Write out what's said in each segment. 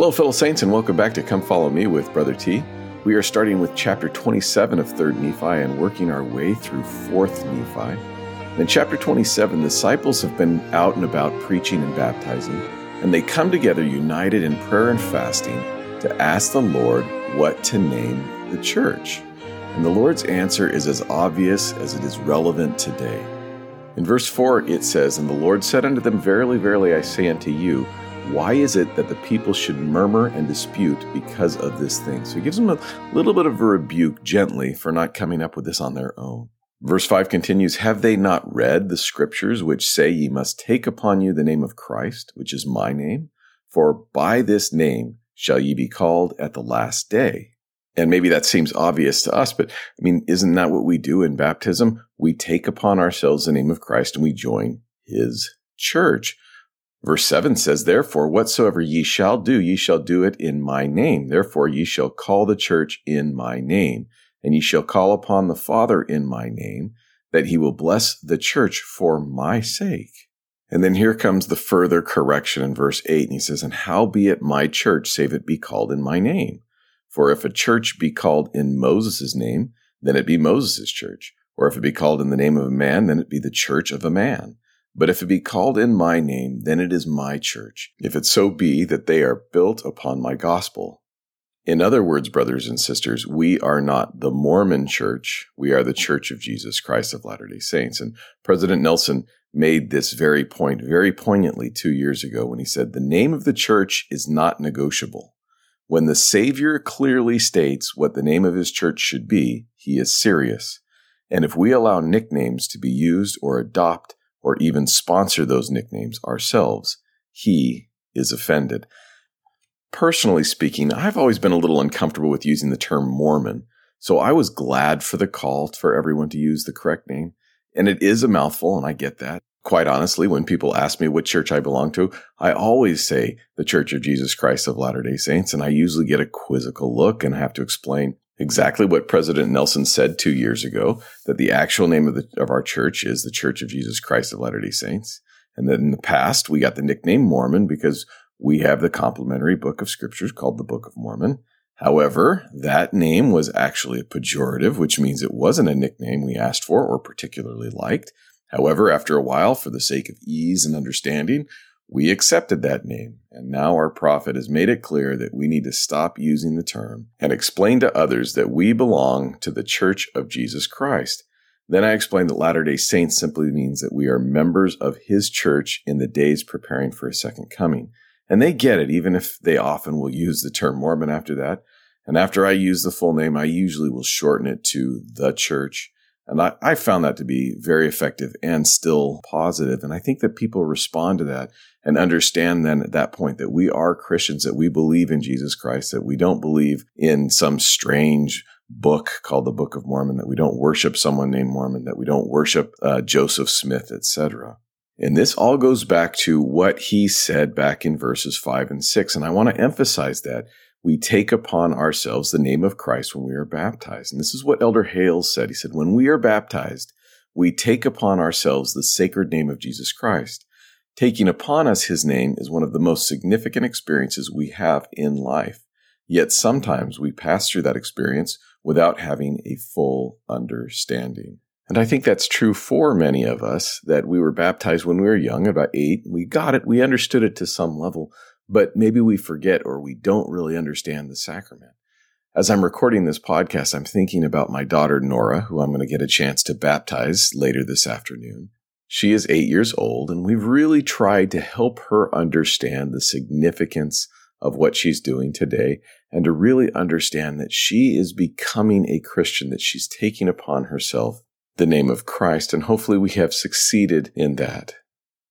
Hello, fellow saints, and welcome back to Come Follow Me with Brother T. We are starting with chapter 27 of 3rd Nephi and working our way through 4th Nephi. In chapter 27, the disciples have been out and about preaching and baptizing, and they come together united in prayer and fasting to ask the Lord what to name the church. And the Lord's answer is as obvious as it is relevant today. In verse 4, it says, And the Lord said unto them, Verily, verily, I say unto you, why is it that the people should murmur and dispute because of this thing? So he gives them a little bit of a rebuke gently for not coming up with this on their own. Verse 5 continues Have they not read the scriptures which say, Ye must take upon you the name of Christ, which is my name? For by this name shall ye be called at the last day. And maybe that seems obvious to us, but I mean, isn't that what we do in baptism? We take upon ourselves the name of Christ and we join his church. Verse 7 says, Therefore, whatsoever ye shall do, ye shall do it in my name. Therefore, ye shall call the church in my name, and ye shall call upon the Father in my name, that he will bless the church for my sake. And then here comes the further correction in verse 8, and he says, And how be it my church, save it be called in my name. For if a church be called in Moses' name, then it be Moses' church. Or if it be called in the name of a man, then it be the church of a man. But if it be called in my name, then it is my church, if it so be that they are built upon my gospel. In other words, brothers and sisters, we are not the Mormon church. We are the church of Jesus Christ of Latter day Saints. And President Nelson made this very point very poignantly two years ago when he said, The name of the church is not negotiable. When the Savior clearly states what the name of his church should be, he is serious. And if we allow nicknames to be used or adopt or even sponsor those nicknames ourselves, he is offended. Personally speaking, I've always been a little uncomfortable with using the term Mormon, so I was glad for the call for everyone to use the correct name. And it is a mouthful, and I get that. Quite honestly, when people ask me what church I belong to, I always say the Church of Jesus Christ of Latter day Saints, and I usually get a quizzical look and have to explain exactly what President Nelson said two years ago that the actual name of, the, of our church is the Church of Jesus Christ of Latter day Saints. And that in the past, we got the nickname Mormon because we have the complementary book of scriptures called the Book of Mormon. However, that name was actually a pejorative, which means it wasn't a nickname we asked for or particularly liked. However, after a while, for the sake of ease and understanding, we accepted that name, and now our prophet has made it clear that we need to stop using the term and explain to others that we belong to the Church of Jesus Christ. Then I explained that Latter day Saints simply means that we are members of His church in the days preparing for His second coming. And they get it, even if they often will use the term Mormon after that. And after I use the full name, I usually will shorten it to the church and I, I, found that to be very effective and still positive. And I think that people respond to that and understand then at that point that we are Christians, that we believe in Jesus Christ, that we don't believe in some strange book called the Book of Mormon, that we don't worship someone named Mormon, that we don't worship uh, Joseph Smith, etc. And this all goes back to what he said back in verses five and six. And I want to emphasize that we take upon ourselves the name of Christ when we are baptized. And this is what Elder Hales said. He said, When we are baptized, we take upon ourselves the sacred name of Jesus Christ. Taking upon us his name is one of the most significant experiences we have in life. Yet sometimes we pass through that experience without having a full understanding. And I think that's true for many of us that we were baptized when we were young, about eight. We got it. We understood it to some level but maybe we forget or we don't really understand the sacrament. As I'm recording this podcast, I'm thinking about my daughter, Nora, who I'm going to get a chance to baptize later this afternoon. She is eight years old, and we've really tried to help her understand the significance of what she's doing today and to really understand that she is becoming a Christian, that she's taking upon herself the name of Christ. And hopefully we have succeeded in that.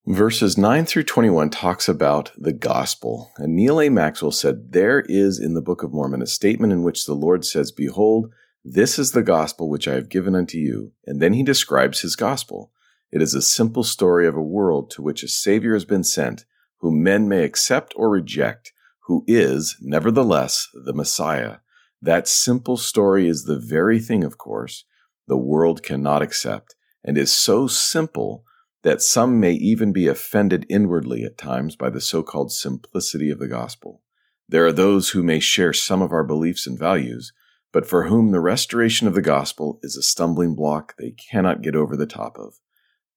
Verses 9 through 21 talks about the gospel. And Neal A. Maxwell said, There is in the Book of Mormon a statement in which the Lord says, Behold, this is the gospel which I have given unto you. And then he describes his gospel. It is a simple story of a world to which a Savior has been sent, whom men may accept or reject, who is, nevertheless, the Messiah. That simple story is the very thing, of course, the world cannot accept, and is so simple that some may even be offended inwardly at times by the so called simplicity of the gospel. There are those who may share some of our beliefs and values, but for whom the restoration of the gospel is a stumbling block they cannot get over the top of.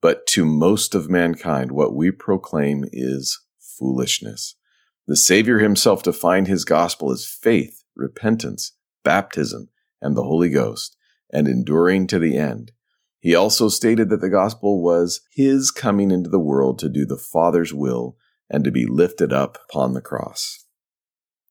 But to most of mankind, what we proclaim is foolishness. The Savior himself defined his gospel as faith, repentance, baptism, and the Holy Ghost, and enduring to the end. He also stated that the gospel was his coming into the world to do the Father's will and to be lifted up upon the cross.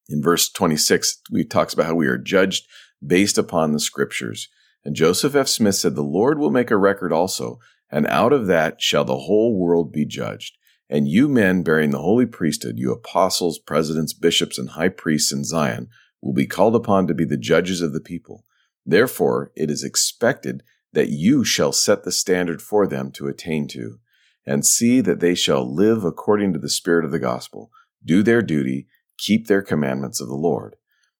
In verse 26, we talks about how we are judged based upon the scriptures. And Joseph F. Smith said, The Lord will make a record also, and out of that shall the whole world be judged. And you men bearing the holy priesthood, you apostles, presidents, bishops, and high priests in Zion, will be called upon to be the judges of the people. Therefore, it is expected that you shall set the standard for them to attain to, and see that they shall live according to the spirit of the gospel, do their duty, keep their commandments of the Lord.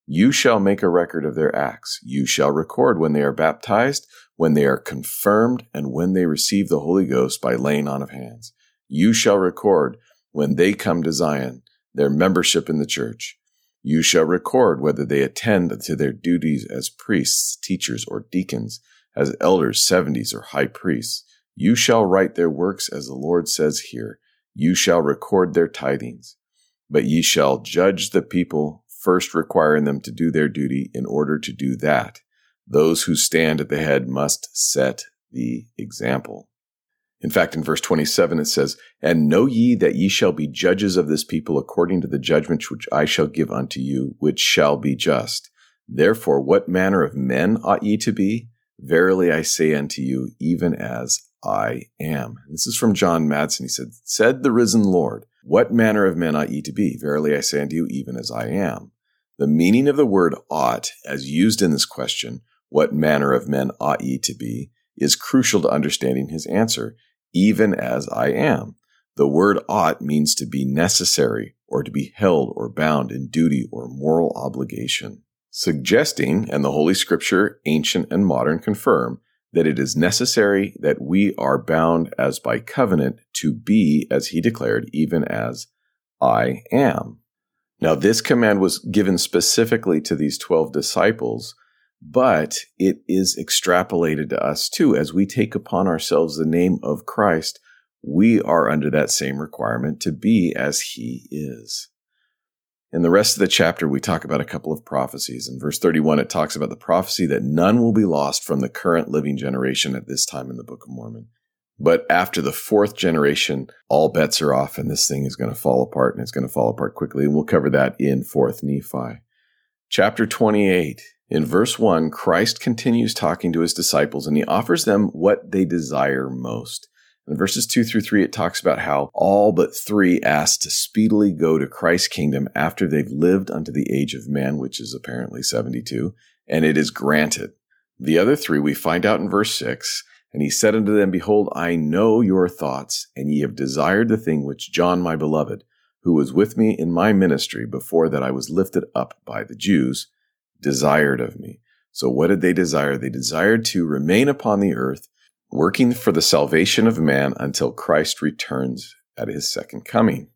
You shall make a record of their acts. You shall record when they are baptized, when they are confirmed, and when they receive the Holy Ghost by laying on of hands. You shall record when they come to Zion, their membership in the church. You shall record whether they attend to their duties as priests, teachers, or deacons, as elders, seventies, or high priests. You shall write their works as the Lord says here. You shall record their tithings. But ye shall judge the people first requiring them to do their duty in order to do that. Those who stand at the head must set the example. In fact, in verse 27, it says, And know ye that ye shall be judges of this people according to the judgments which I shall give unto you, which shall be just. Therefore, what manner of men ought ye to be? Verily I say unto you, even as I am. This is from John Madsen. He said, Said the risen Lord, What manner of men ought ye to be? Verily I say unto you, even as I am. The meaning of the word ought, as used in this question, what manner of men ought ye to be, is crucial to understanding his answer, even as I am. The word ought means to be necessary or to be held or bound in duty or moral obligation, suggesting, and the Holy Scripture, ancient and modern, confirm that it is necessary that we are bound as by covenant to be, as he declared, even as I am. Now, this command was given specifically to these 12 disciples, but it is extrapolated to us too. As we take upon ourselves the name of Christ, we are under that same requirement to be as he is. In the rest of the chapter, we talk about a couple of prophecies. In verse 31, it talks about the prophecy that none will be lost from the current living generation at this time in the Book of Mormon. But after the fourth generation, all bets are off and this thing is going to fall apart and it's going to fall apart quickly. And we'll cover that in fourth Nephi. Chapter 28. In verse 1, Christ continues talking to his disciples and he offers them what they desire most. In verses 2 through 3, it talks about how all but three asked to speedily go to Christ's kingdom after they've lived unto the age of man, which is apparently 72, and it is granted. The other three we find out in verse 6 and he said unto them, Behold, I know your thoughts, and ye have desired the thing which John my beloved, who was with me in my ministry before that I was lifted up by the Jews, desired of me. So what did they desire? They desired to remain upon the earth, working for the salvation of man until Christ returns at his second coming.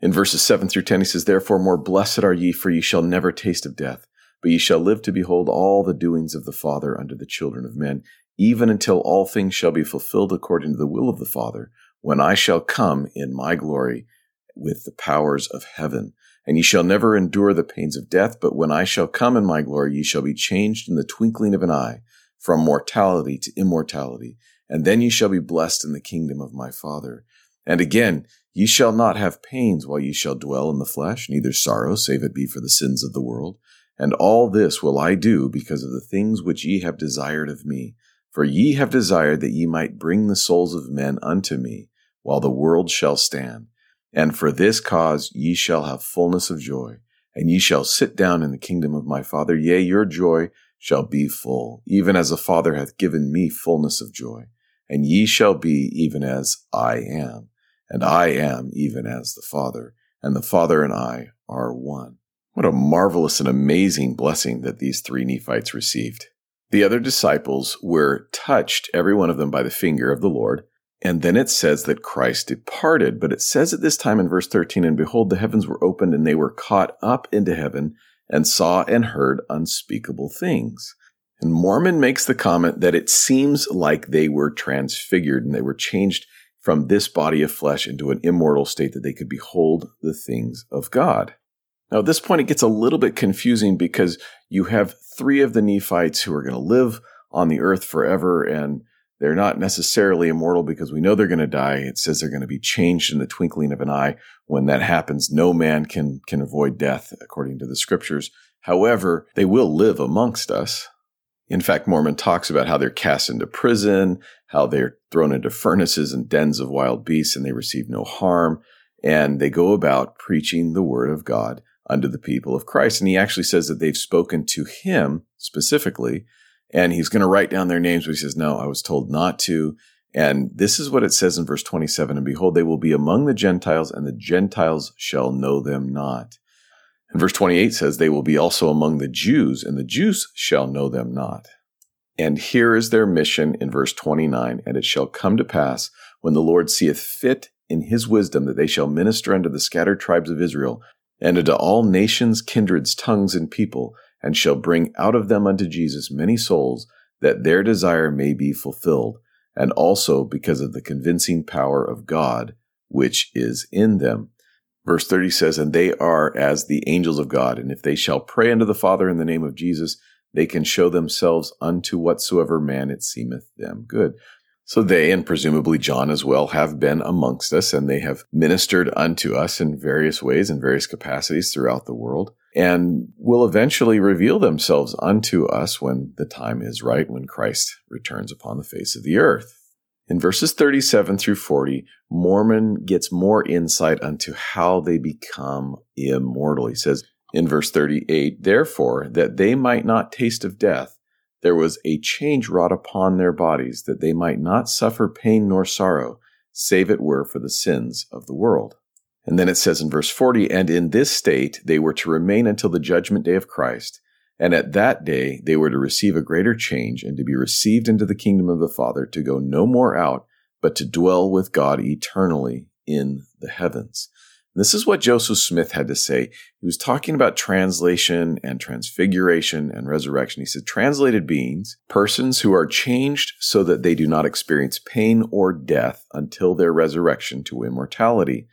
In verses 7 through 10, he says, Therefore more blessed are ye, for ye shall never taste of death, but ye shall live to behold all the doings of the Father unto the children of men even until all things shall be fulfilled according to the will of the Father, when I shall come in my glory with the powers of heaven. And ye shall never endure the pains of death, but when I shall come in my glory, ye shall be changed in the twinkling of an eye, from mortality to immortality. And then ye shall be blessed in the kingdom of my Father. And again, ye shall not have pains while ye shall dwell in the flesh, neither sorrow, save it be for the sins of the world. And all this will I do because of the things which ye have desired of me for ye have desired that ye might bring the souls of men unto me, while the world shall stand. And for this cause ye shall have fullness of joy, and ye shall sit down in the kingdom of my Father. Yea, your joy shall be full, even as the Father hath given me fullness of joy. And ye shall be even as I am, and I am even as the Father, and the Father and I are one. What a marvelous and amazing blessing that these three Nephites received. The other disciples were touched, every one of them, by the finger of the Lord. And then it says that Christ departed, but it says at this time in verse 13, and behold, the heavens were opened and they were caught up into heaven and saw and heard unspeakable things. And Mormon makes the comment that it seems like they were transfigured and they were changed from this body of flesh into an immortal state that they could behold the things of God. Now, at this point, it gets a little bit confusing because you have three of the Nephites who are going to live on the earth forever and they're not necessarily immortal because we know they're going to die. It says they're going to be changed in the twinkling of an eye. When that happens, no man can, can avoid death according to the scriptures. However, they will live amongst us. In fact, Mormon talks about how they're cast into prison, how they're thrown into furnaces and dens of wild beasts and they receive no harm. And they go about preaching the word of God unto the people of Christ. And he actually says that they've spoken to him specifically and he's going to write down their names, but he says, No, I was told not to. And this is what it says in verse 27 And behold, they will be among the Gentiles, and the Gentiles shall know them not. And verse 28 says, They will be also among the Jews, and the Jews shall know them not. And here is their mission in verse 29 And it shall come to pass, when the Lord seeth fit in his wisdom, that they shall minister unto the scattered tribes of Israel, and unto all nations, kindreds, tongues, and people and shall bring out of them unto Jesus many souls, that their desire may be fulfilled, and also because of the convincing power of God which is in them. Verse 30 says, And they are as the angels of God, and if they shall pray unto the Father in the name of Jesus, they can show themselves unto whatsoever man it seemeth them good. So they, and presumably John as well, have been amongst us, and they have ministered unto us in various ways and various capacities throughout the world and will eventually reveal themselves unto us when the time is right, when Christ returns upon the face of the earth. In verses 37 through 40, Mormon gets more insight unto how they become immortal. He says in verse 38, Therefore, that they might not taste of death, there was a change wrought upon their bodies, that they might not suffer pain nor sorrow, save it were for the sins of the world. And then it says in verse 40, and in this state they were to remain until the judgment day of Christ. And at that day they were to receive a greater change and to be received into the kingdom of the Father, to go no more out, but to dwell with God eternally in the heavens. this is what Joseph Smith had to say. He was talking about translation and transfiguration and resurrection. He said, translated beings, persons who are changed so that they do not experience pain or death until their resurrection to immortality.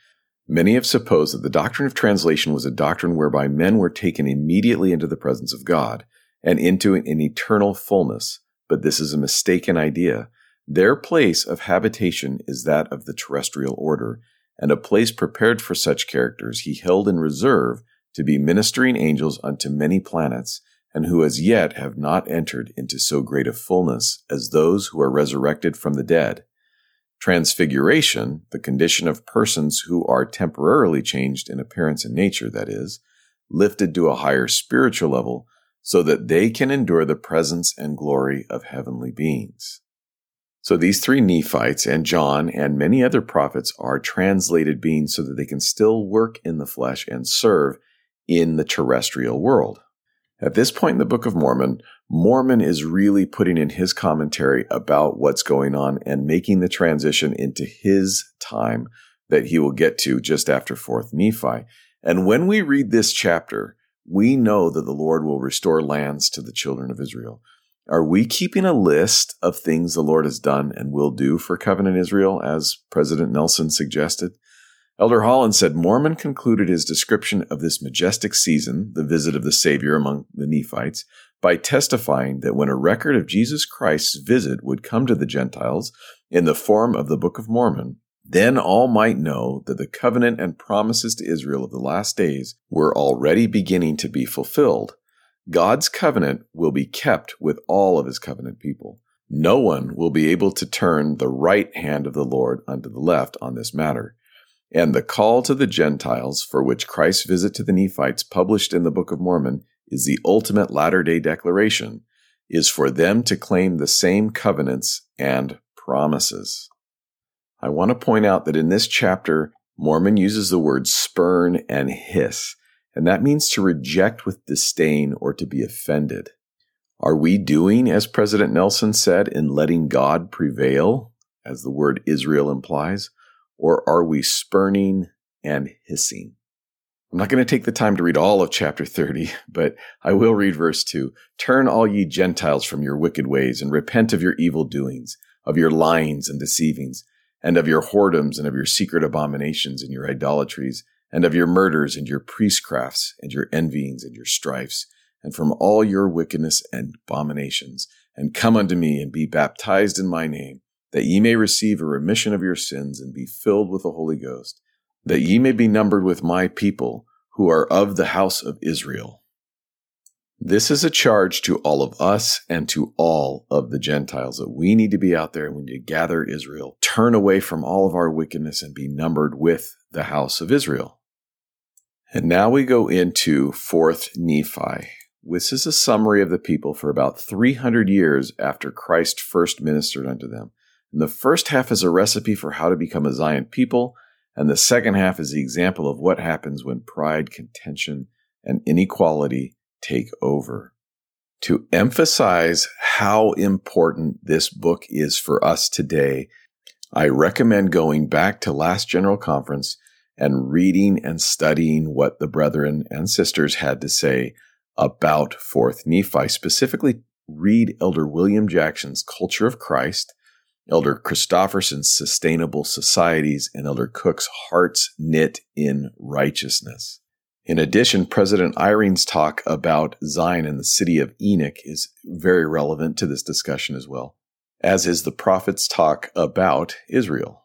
Many have supposed that the doctrine of translation was a doctrine whereby men were taken immediately into the presence of God and into an eternal fullness, but this is a mistaken idea. Their place of habitation is that of the terrestrial order, and a place prepared for such characters he held in reserve to be ministering angels unto many planets, and who as yet have not entered into so great a fullness as those who are resurrected from the dead. Transfiguration, the condition of persons who are temporarily changed in appearance and nature, that is, lifted to a higher spiritual level so that they can endure the presence and glory of heavenly beings. So these three Nephites and John and many other prophets are translated beings so that they can still work in the flesh and serve in the terrestrial world. At this point in the Book of Mormon, Mormon is really putting in his commentary about what's going on and making the transition into his time that he will get to just after 4th Nephi. And when we read this chapter, we know that the Lord will restore lands to the children of Israel. Are we keeping a list of things the Lord has done and will do for covenant Israel, as President Nelson suggested? Elder Holland said Mormon concluded his description of this majestic season, the visit of the Savior among the Nephites, by testifying that when a record of Jesus Christ's visit would come to the Gentiles in the form of the Book of Mormon, then all might know that the covenant and promises to Israel of the last days were already beginning to be fulfilled. God's covenant will be kept with all of his covenant people. No one will be able to turn the right hand of the Lord unto the left on this matter. And the call to the Gentiles, for which Christ's visit to the Nephites, published in the Book of Mormon, is the ultimate latter day declaration, is for them to claim the same covenants and promises. I want to point out that in this chapter, Mormon uses the words spurn and hiss, and that means to reject with disdain or to be offended. Are we doing as President Nelson said in letting God prevail as the word Israel implies, or are we spurning and hissing? I'm not going to take the time to read all of chapter 30, but I will read verse 2. Turn all ye Gentiles from your wicked ways and repent of your evil doings, of your lyings and deceivings, and of your whoredoms and of your secret abominations and your idolatries, and of your murders and your priestcrafts and your envyings and your strifes, and from all your wickedness and abominations, and come unto me and be baptized in my name, that ye may receive a remission of your sins and be filled with the Holy Ghost that ye may be numbered with my people who are of the house of Israel. This is a charge to all of us and to all of the Gentiles that we need to be out there when you gather Israel, turn away from all of our wickedness and be numbered with the house of Israel. And now we go into 4th Nephi. This is a summary of the people for about 300 years after Christ first ministered unto them. And the first half is a recipe for how to become a Zion people, and the second half is the example of what happens when pride, contention, and inequality take over. To emphasize how important this book is for us today, I recommend going back to last General Conference and reading and studying what the brethren and sisters had to say about 4th Nephi. Specifically, read Elder William Jackson's Culture of Christ Elder Christofferson's Sustainable Societies, and Elder Cook's Hearts Knit in Righteousness. In addition, President Eyring's talk about Zion and the city of Enoch is very relevant to this discussion as well, as is the prophet's talk about Israel.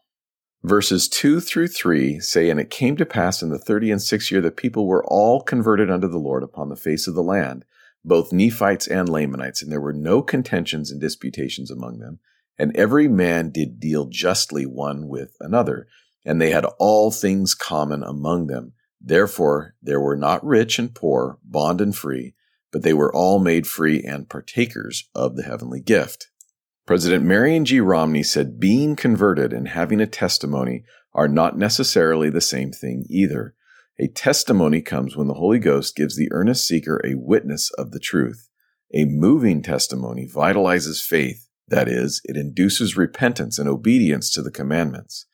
Verses 2 through 3 say, And it came to pass in the thirty and sixth year that people were all converted unto the Lord upon the face of the land, both Nephites and Lamanites, and there were no contentions and disputations among them and every man did deal justly one with another, and they had all things common among them. Therefore there were not rich and poor, bond and free, but they were all made free and partakers of the heavenly gift. President Marion G. Romney said being converted and having a testimony are not necessarily the same thing either. A testimony comes when the Holy Ghost gives the earnest seeker a witness of the truth. A moving testimony vitalizes faith that is, it induces repentance and obedience to the commandments.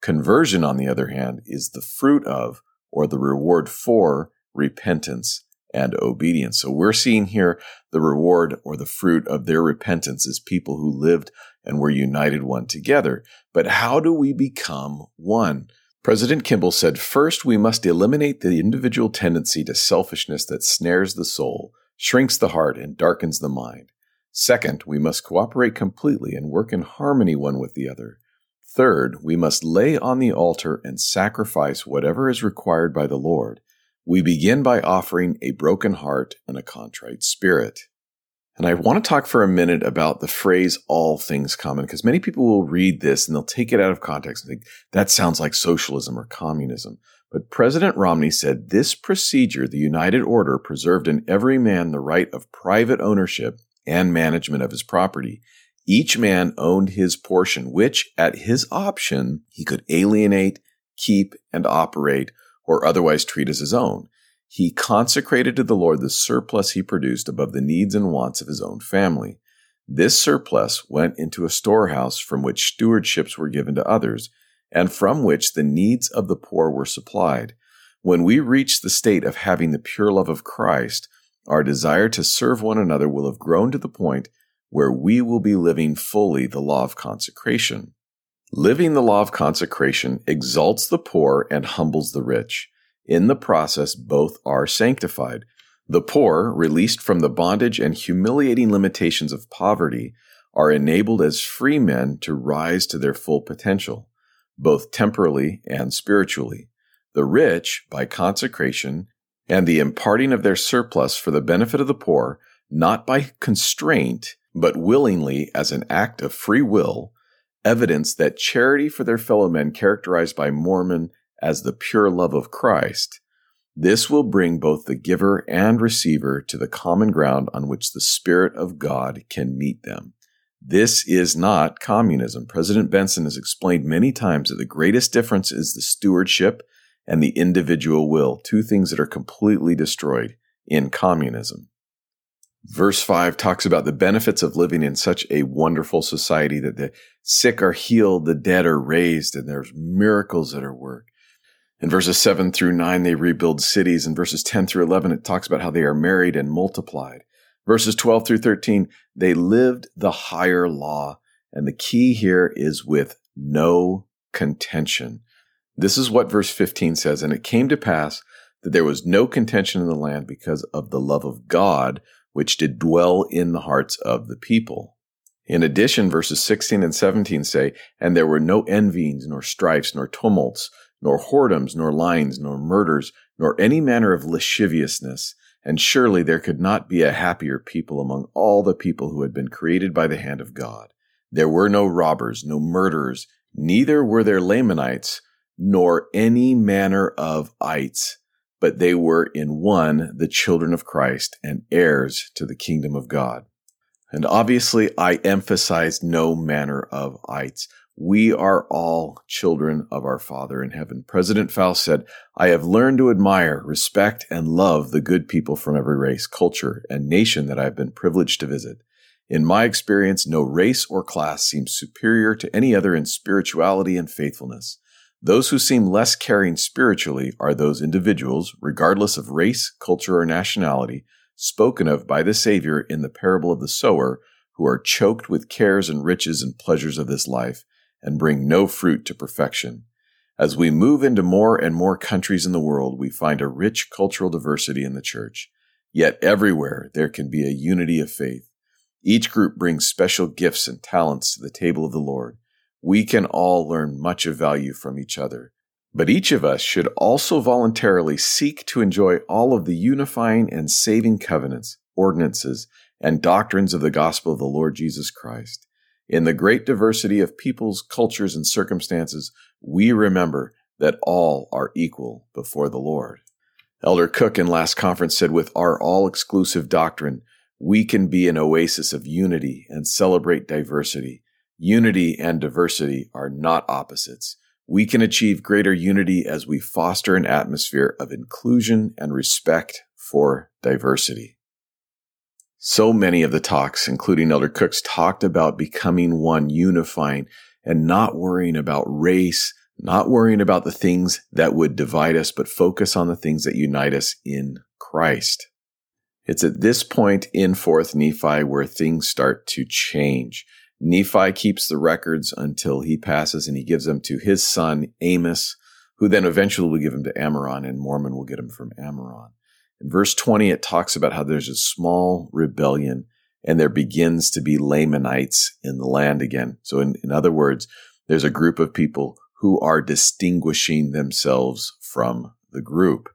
Conversion, on the other hand, is the fruit of or the reward for repentance and obedience. So we're seeing here the reward or the fruit of their repentance as people who lived and were united one together. But how do we become one? President Kimball said, first, we must eliminate the individual tendency to selfishness that snares the soul, shrinks the heart, and darkens the mind. Second, we must cooperate completely and work in harmony one with the other. Third, we must lay on the altar and sacrifice whatever is required by the Lord. We begin by offering a broken heart and a contrite spirit. And I want to talk for a minute about the phrase all things common, because many people will read this and they'll take it out of context and think that sounds like socialism or communism. But President Romney said this procedure, the United Order, preserved in every man the right of private ownership and management of his property. Each man owned his portion, which at his option he could alienate, keep, and operate, or otherwise treat as his own. He consecrated to the Lord the surplus he produced above the needs and wants of his own family. This surplus went into a storehouse from which stewardships were given to others, and from which the needs of the poor were supplied. When we reach the state of having the pure love of Christ, our desire to serve one another will have grown to the point where we will be living fully the law of consecration. Living the law of consecration exalts the poor and humbles the rich. In the process, both are sanctified. The poor, released from the bondage and humiliating limitations of poverty, are enabled as free men to rise to their full potential, both temporally and spiritually. The rich, by consecration, and the imparting of their surplus for the benefit of the poor, not by constraint, but willingly as an act of free will, evidence that charity for their fellow men characterized by Mormon as the pure love of Christ, this will bring both the giver and receiver to the common ground on which the Spirit of God can meet them. This is not communism. President Benson has explained many times that the greatest difference is the stewardship and the individual will, two things that are completely destroyed in communism. Verse 5 talks about the benefits of living in such a wonderful society that the sick are healed, the dead are raised, and there's miracles that are worked. In verses 7 through 9, they rebuild cities. In verses 10 through 11, it talks about how they are married and multiplied. Verses 12 through 13, they lived the higher law. And the key here is with no contention. This is what verse 15 says. And it came to pass that there was no contention in the land because of the love of God, which did dwell in the hearts of the people. In addition, verses 16 and 17 say, And there were no envyings, nor strifes, nor tumults, nor whoredoms, nor lyings, nor murders, nor any manner of lasciviousness. And surely there could not be a happier people among all the people who had been created by the hand of God. There were no robbers, no murderers, neither were there Lamanites, nor any manner of ites, but they were in one the children of Christ and heirs to the kingdom of God. And obviously, I emphasize no manner of ites. We are all children of our Father in heaven. President Faust said, I have learned to admire, respect, and love the good people from every race, culture, and nation that I have been privileged to visit. In my experience, no race or class seems superior to any other in spirituality and faithfulness. Those who seem less caring spiritually are those individuals, regardless of race, culture, or nationality, spoken of by the Savior in the parable of the sower, who are choked with cares and riches and pleasures of this life and bring no fruit to perfection. As we move into more and more countries in the world, we find a rich cultural diversity in the church. Yet everywhere there can be a unity of faith. Each group brings special gifts and talents to the table of the Lord. We can all learn much of value from each other. But each of us should also voluntarily seek to enjoy all of the unifying and saving covenants, ordinances, and doctrines of the gospel of the Lord Jesus Christ. In the great diversity of peoples, cultures, and circumstances, we remember that all are equal before the Lord. Elder Cook in last conference said, with our all exclusive doctrine, we can be an oasis of unity and celebrate diversity. Unity and diversity are not opposites. We can achieve greater unity as we foster an atmosphere of inclusion and respect for diversity. So many of the talks, including Elder Cook's, talked about becoming one, unifying, and not worrying about race, not worrying about the things that would divide us, but focus on the things that unite us in Christ. It's at this point in 4th Nephi where things start to change. Nephi keeps the records until he passes and he gives them to his son Amos, who then eventually will give them to Ammaron, and Mormon will get them from Ammaron. In verse 20, it talks about how there's a small rebellion and there begins to be Lamanites in the land again. So, in, in other words, there's a group of people who are distinguishing themselves from the group.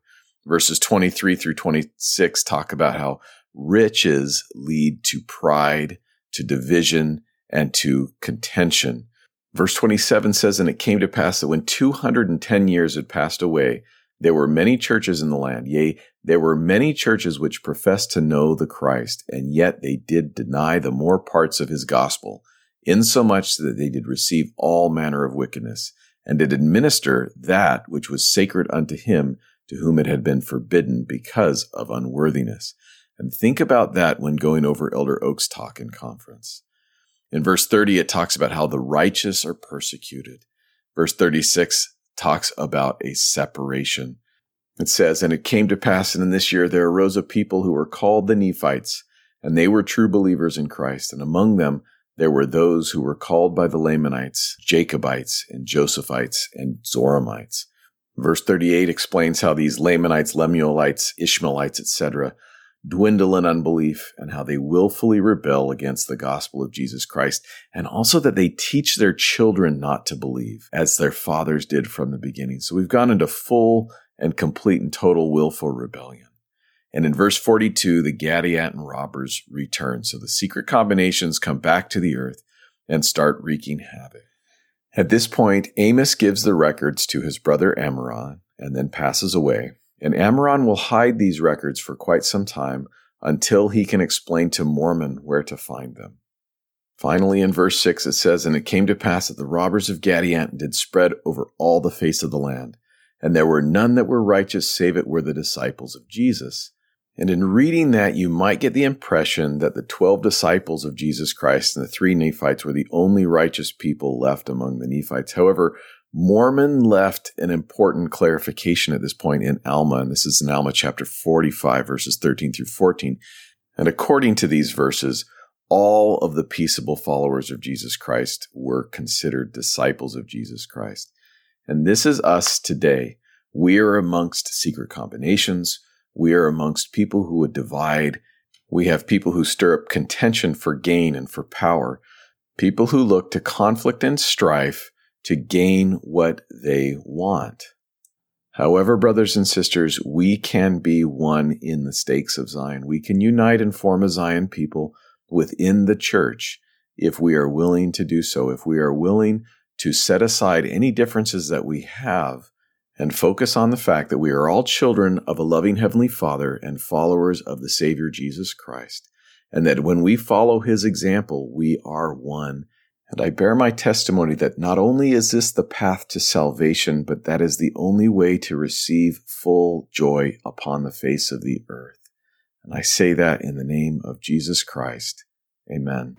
Verses 23 through 26 talk about how riches lead to pride, to division, and to contention. Verse 27 says, And it came to pass that when 210 years had passed away, there were many churches in the land, yea, there were many churches which professed to know the Christ, and yet they did deny the more parts of his gospel, insomuch that they did receive all manner of wickedness, and did administer that which was sacred unto him to whom it had been forbidden because of unworthiness. And think about that when going over Elder Oaks' talk in conference. In verse 30, it talks about how the righteous are persecuted. Verse 36 talks about a separation. It says, And it came to pass in this year there arose a people who were called the Nephites, and they were true believers in Christ. And among them there were those who were called by the Lamanites, Jacobites, and Josephites, and Zoramites. Verse 38 explains how these Lamanites, Lemuelites, Ishmaelites, etc., dwindle in unbelief and how they willfully rebel against the gospel of Jesus Christ, and also that they teach their children not to believe as their fathers did from the beginning. So we've gone into full and complete and total willful rebellion. And in verse 42, the Gadianton robbers return. So the secret combinations come back to the earth and start wreaking havoc. At this point, Amos gives the records to his brother Ammaron and then passes away. And Ammaron will hide these records for quite some time until he can explain to Mormon where to find them. Finally, in verse 6, it says, And it came to pass that the robbers of Gadianton did spread over all the face of the land, and there were none that were righteous save it were the disciples of Jesus. And in reading that, you might get the impression that the 12 disciples of Jesus Christ and the three Nephites were the only righteous people left among the Nephites. However, Mormon left an important clarification at this point in Alma, and this is in Alma chapter 45, verses 13 through 14. And according to these verses, all of the peaceable followers of Jesus Christ were considered disciples of Jesus Christ. And this is us today. We are amongst secret combinations. We are amongst people who would divide. We have people who stir up contention for gain and for power, people who look to conflict and strife to gain what they want. However, brothers and sisters, we can be one in the stakes of Zion. We can unite and form a Zion people within the church if we are willing to do so, if we are willing to set aside any differences that we have and focus on the fact that we are all children of a loving Heavenly Father and followers of the Savior Jesus Christ, and that when we follow His example, we are one. And I bear my testimony that not only is this the path to salvation, but that is the only way to receive full joy upon the face of the earth. And I say that in the name of Jesus Christ. Amen.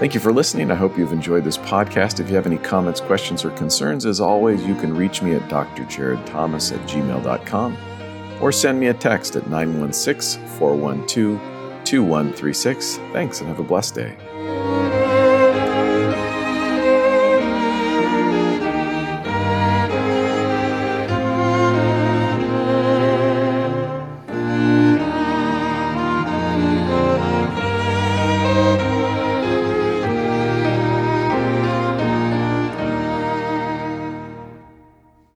Thank you for listening. I hope you've enjoyed this podcast. If you have any comments, questions, or concerns, as always, you can reach me at drjaredthomas at gmail.com or send me a text at 916 412 2136. Thanks and have a blessed day.